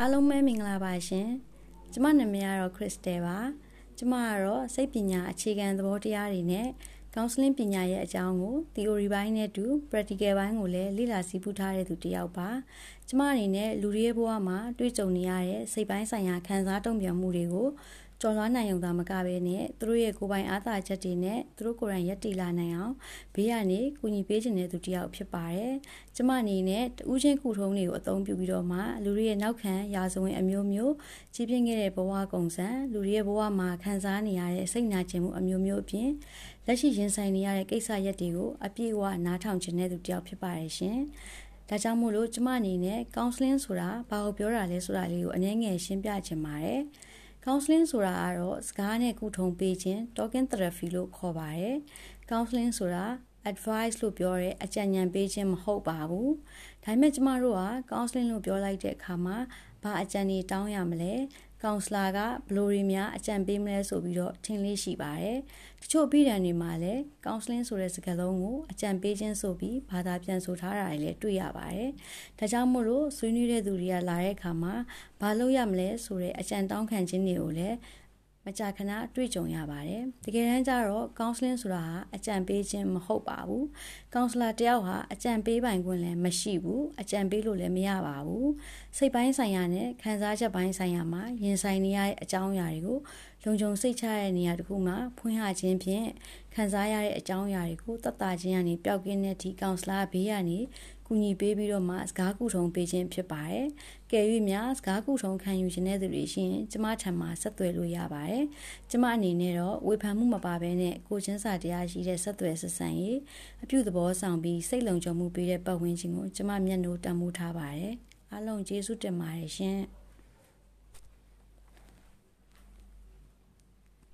အားလုံးပဲမင်္ဂလာပါရှင်ကျမနာမည်ကတော့ခရစ်စတယ်ပါကျမကတော့စိတ်ပညာအခြေခံသဘောတရားတွေနဲ့ counseling ပညာရဲ့အကြောင်းကို theory ဘိုင်းနဲ့တူ practical ဘိုင်းကိုလည်းလေ့လာစီးပူးထားတဲ့သူတစ်ယောက်ပါကျမအနေနဲ့လူတွေရဲ့ဘဝမှာတွေ့ကြုံနေရတဲ့စိတ်ပိုင်းဆိုင်ရာခံစားတုံ့ပြန်မှုတွေကို ကျော်လွှားနိုင်ုံသာမကဘဲနဲ့သူတို့ရဲ့ကိုယ်ပိုင်အားသာချက်တွေနဲ့သူတို့ကိုယ်တိုင်ရက်တည်လာနိုင်အောင်ဘေးကနေကူညီပေးခြင်းတဲ့သူတစ်ယောက်ဖြစ်ပါတယ်။ကျမအနေနဲ့တူးချင်းကုထုံးတွေကိုအသုံးပြုပြီးတော့မှလူတွေရဲ့နောက်ခံရာဇဝင်အမျိုးမျိုးကြီးပြင်းခဲ့တဲ့ဘဝကုံစံလူတွေရဲ့ဘဝမှာခံစားနေရတဲ့စိတ်နာကျင်မှုအမျိုးမျိုးအပြင်လက်ရှိရင်ဆိုင်နေရတဲ့ကိစ္စရပ်တွေကိုအပြည့်အဝနားထောင်ခြင်းတဲ့သူတစ်ယောက်ဖြစ်ပါတယ်ရှင်။ဒါကြောင့်မို့လို့ကျမအနေနဲ့ counseling ဆိုတာဘာကိုပြောတာလဲဆိုတာလေးကိုအနည်းငယ်ရှင်းပြချင်ပါတယ်။ counseling ဆိုတာကတော့စကားနဲ့ကုထုံပေးခြင်း talking therapy လို့ခေါ်ပါတယ် counseling ဆိုတာ advice လို့ပြောတဲ့အကြံဉာဏ်ပေးခြင်းမဟုတ်ပါဘူးဒါပေမဲ့ကျမတို့က counseling လို့ပြောလိုက်တဲ့အခါမှာဘာအကြံတွေတောင်းရမလဲ ကောင်စလာကဘလိုတွေများအကြံပေးမလဲဆိုပြီးတော့ထင်လေးရှိပါတယ်။တချို့ပြည်ဒံတွေမှာလည်း counseling ဆိုတဲ့စကားလုံးကိုအကြံပေးခြင်းဆိုပြီးဘာသာပြန်ဆိုထားတာတွေလည်းတွေ့ရပါတယ်။ဒါကြောင့်မို့လို့ဆွေးနွေးတဲ့သူတွေကလာတဲ့အခါမှာဘာလုပ်ရမလဲဆိုတဲ့အကြံတောင်းခံခြင်းတွေကိုလည်း မကြာခဏတွေ့ကြုံရပါတယ်။တကယ်တမ်းကျတော့ counseling ဆိုတာဟာအကြံပေးခြင်းမဟုတ်ပါဘူး။ counselor တယောက်ဟာအကြံပေးပိုင်ခွင့်လည်းမရှိဘူး။အကြံပေးလို့လည်းမရပါဘူး။စိတ်ပိုင်းဆိုင်ရာနဲ့ခံစားချက်ပိုင်းဆိုင်ရာမှာရင်ဆိုင်နေရတဲ့အကြောင်းအရာတွေကိုလုံခြုံစိတ်ချတဲ့နေရာတစ်ခုမှာဖွင့်ဟခြင်းဖြင့်ခံစားရတဲ့အကြောင်းအရာတွေကိုတတ်တာချင်းကနေပျောက်ကင်းတဲ့အထိ counselor ဘေးကနေ ကူညီပေးပြီးတော့မှစကားကူထုံပေးခြင်းဖြစ်ပါတယ်။ကယ်၍များစကားကူထုံခံယူခြင်းတဲ့သူတွေရှိရင်ကျမထံမှာဆက်သွယ်လို့ရပါတယ်။ကျမအနေနဲ့တော့ဝေဖန်မှုမပါဘဲနဲ့ကိုချင်းစာတရားရှိတဲ့ဆက်သွယ်ဆက်ဆံရေးအပြုသဘောဆောင်ပြီးစိတ်လုံခြုံမှုပေးတဲ့ပတ်ဝန်းကျင်ကိုကျမမျက်နှာတံမိုးထားပါတယ်။အားလုံးကျေးဇူးတင်ပါတယ်ရှင်။